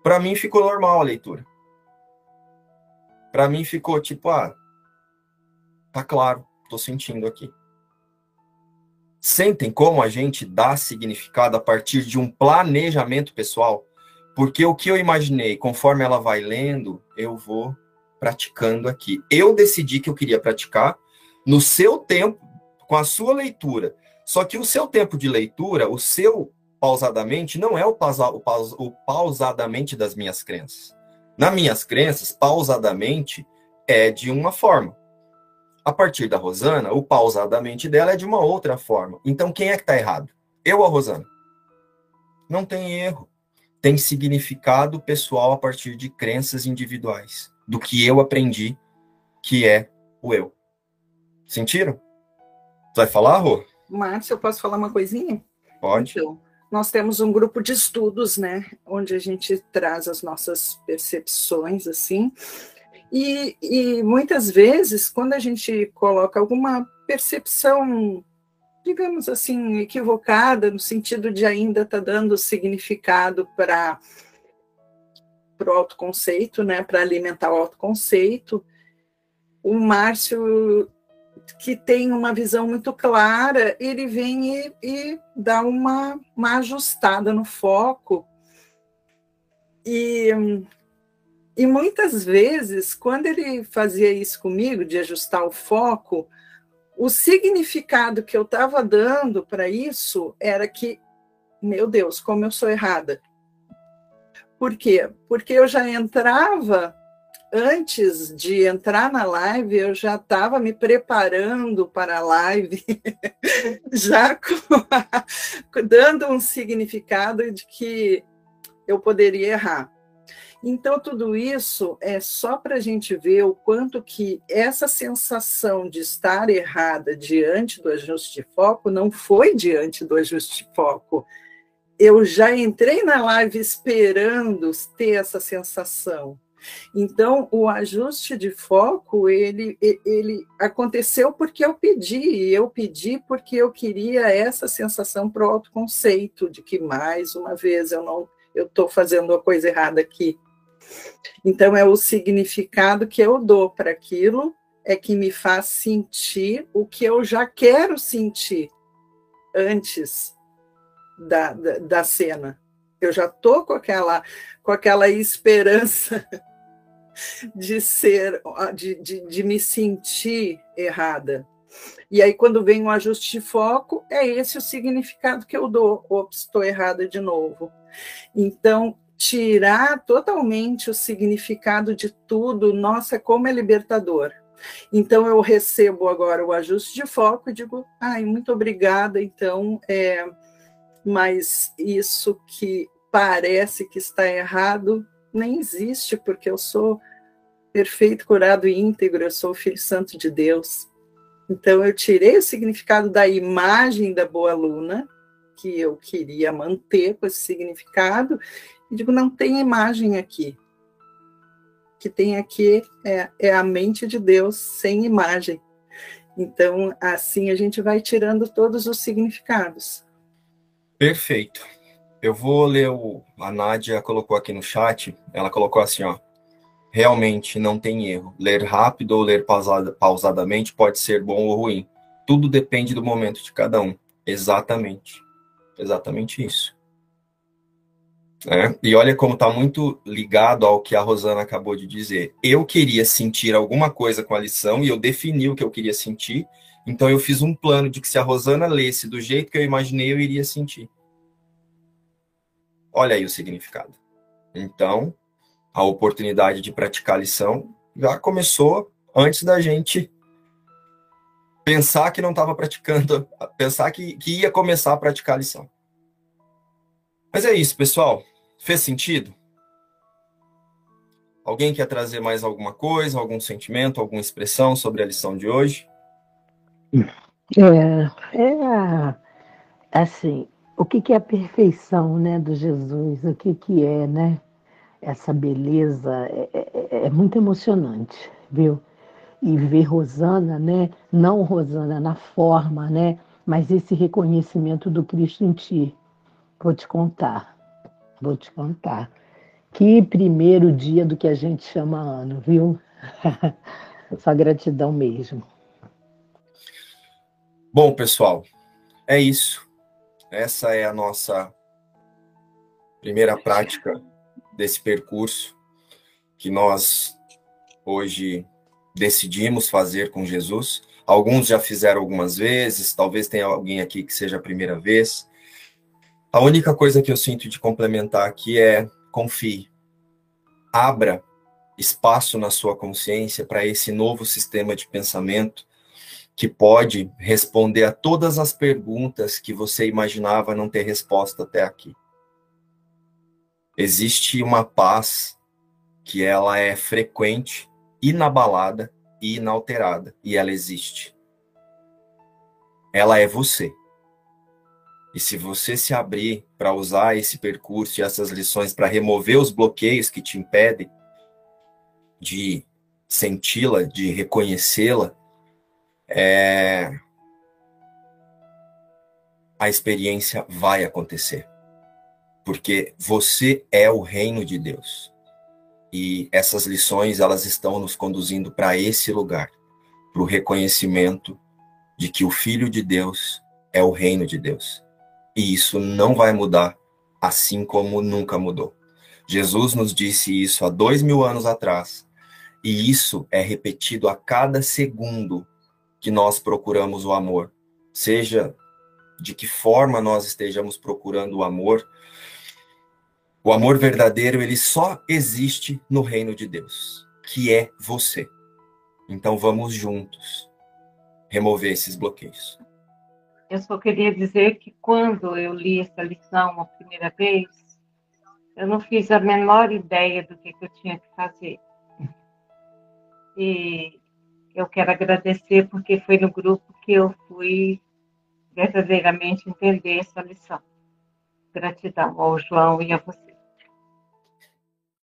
Speaker 1: Para mim ficou normal a leitura. Para mim ficou tipo, ah, tá claro, tô sentindo aqui. Sentem como a gente dá significado a partir de um planejamento pessoal? Porque o que eu imaginei, conforme ela vai lendo, eu vou praticando aqui. Eu decidi que eu queria praticar no seu tempo, com a sua leitura. Só que o seu tempo de leitura, o seu pausadamente, não é o, pausa, o, pausa, o pausadamente das minhas crenças. Nas minhas crenças, pausadamente é de uma forma. A partir da Rosana, o pausadamente dela é de uma outra forma. Então, quem é que está errado? Eu ou a Rosana? Não tem erro. Tem significado pessoal a partir de crenças individuais, do que eu aprendi, que é o eu. Sentiram? Vai falar, Rô?
Speaker 3: Márcio, eu posso falar uma coisinha?
Speaker 1: Pode.
Speaker 3: Então, nós temos um grupo de estudos, né, onde a gente traz as nossas percepções, assim, e, e muitas vezes, quando a gente coloca alguma percepção, digamos assim, equivocada, no sentido de ainda estar tá dando significado para o autoconceito, né, para alimentar o autoconceito, o Márcio que tem uma visão muito clara, ele vem e, e dá uma, uma ajustada no foco. E, e muitas vezes, quando ele fazia isso comigo, de ajustar o foco, o significado que eu estava dando para isso era que, meu Deus, como eu sou errada. Por quê? Porque eu já entrava antes de entrar na live, eu já estava me preparando para a live, *laughs* já dando um significado de que eu poderia errar. Então, tudo isso é só para a gente ver o quanto que essa sensação de estar errada diante do ajuste de foco não foi diante do ajuste de foco. Eu já entrei na live esperando ter essa sensação. Então, o ajuste de foco, ele, ele aconteceu porque eu pedi, eu pedi porque eu queria essa sensação para o autoconceito, de que, mais uma vez, eu não eu estou fazendo a coisa errada aqui. Então, é o significado que eu dou para aquilo, é que me faz sentir o que eu já quero sentir antes da, da, da cena. Eu já estou com aquela, com aquela esperança *laughs* de ser, de, de, de me sentir errada. E aí, quando vem um ajuste de foco, é esse o significado que eu dou. Ops, estou errada de novo. Então, tirar totalmente o significado de tudo, nossa, como é libertador. Então, eu recebo agora o ajuste de foco e digo, ai, muito obrigada, então, é, mas isso que parece que está errado nem existe, porque eu sou perfeito, curado e íntegro, eu sou o Filho Santo de Deus. Então, eu tirei o significado da imagem da boa aluna, que eu queria manter com esse significado, e digo, não tem imagem aqui. O que tem aqui é, é a mente de Deus sem imagem. Então, assim a gente vai tirando todos os significados.
Speaker 1: Perfeito. Eu vou ler o. A Nádia colocou aqui no chat, ela colocou assim, ó. Realmente não tem erro. Ler rápido ou ler pausada, pausadamente pode ser bom ou ruim. Tudo depende do momento de cada um. Exatamente. Exatamente isso. É, e olha como está muito ligado ao que a Rosana acabou de dizer. Eu queria sentir alguma coisa com a lição e eu defini o que eu queria sentir. Então eu fiz um plano de que se a Rosana lesse do jeito que eu imaginei, eu iria sentir. Olha aí o significado. Então, a oportunidade de praticar a lição já começou antes da gente pensar que não estava praticando, *laughs* pensar que, que ia começar a praticar a lição. Mas é isso, pessoal. Fez sentido? Alguém quer trazer mais alguma coisa, algum sentimento, alguma expressão sobre a lição de hoje?
Speaker 6: É, é assim, o que, que é a perfeição né, do Jesus, o que, que é né, essa beleza, é, é, é, é muito emocionante, viu? E ver Rosana, né, não Rosana na forma, né, mas esse reconhecimento do Cristo em ti. Vou te contar, vou te contar. Que primeiro dia do que a gente chama ano, viu? *laughs* Só gratidão mesmo.
Speaker 1: Bom, pessoal, é isso. Essa é a nossa primeira prática desse percurso que nós hoje decidimos fazer com Jesus. Alguns já fizeram algumas vezes, talvez tenha alguém aqui que seja a primeira vez. A única coisa que eu sinto de complementar aqui é confie. Abra espaço na sua consciência para esse novo sistema de pensamento que pode responder a todas as perguntas que você imaginava não ter resposta até aqui. Existe uma paz que ela é frequente, inabalada e inalterada, e ela existe. Ela é você. E se você se abrir para usar esse percurso e essas lições para remover os bloqueios que te impedem de senti-la, de reconhecê-la, é... a experiência vai acontecer. Porque você é o reino de Deus. E essas lições, elas estão nos conduzindo para esse lugar. para o reconhecimento de que o Filho de Deus é o reino de Deus. E isso não vai mudar, assim como nunca mudou. Jesus nos disse isso há dois mil anos atrás, e isso é repetido a cada segundo que nós procuramos o amor, seja de que forma nós estejamos procurando o amor, o amor verdadeiro, ele só existe no reino de Deus, que é você. Então vamos juntos remover esses bloqueios.
Speaker 7: Eu só queria dizer que quando eu li essa lição a primeira vez, eu não fiz a menor ideia do que, que eu tinha que fazer. E eu quero agradecer porque foi no grupo que eu fui verdadeiramente entender essa lição. Gratidão ao João e a você.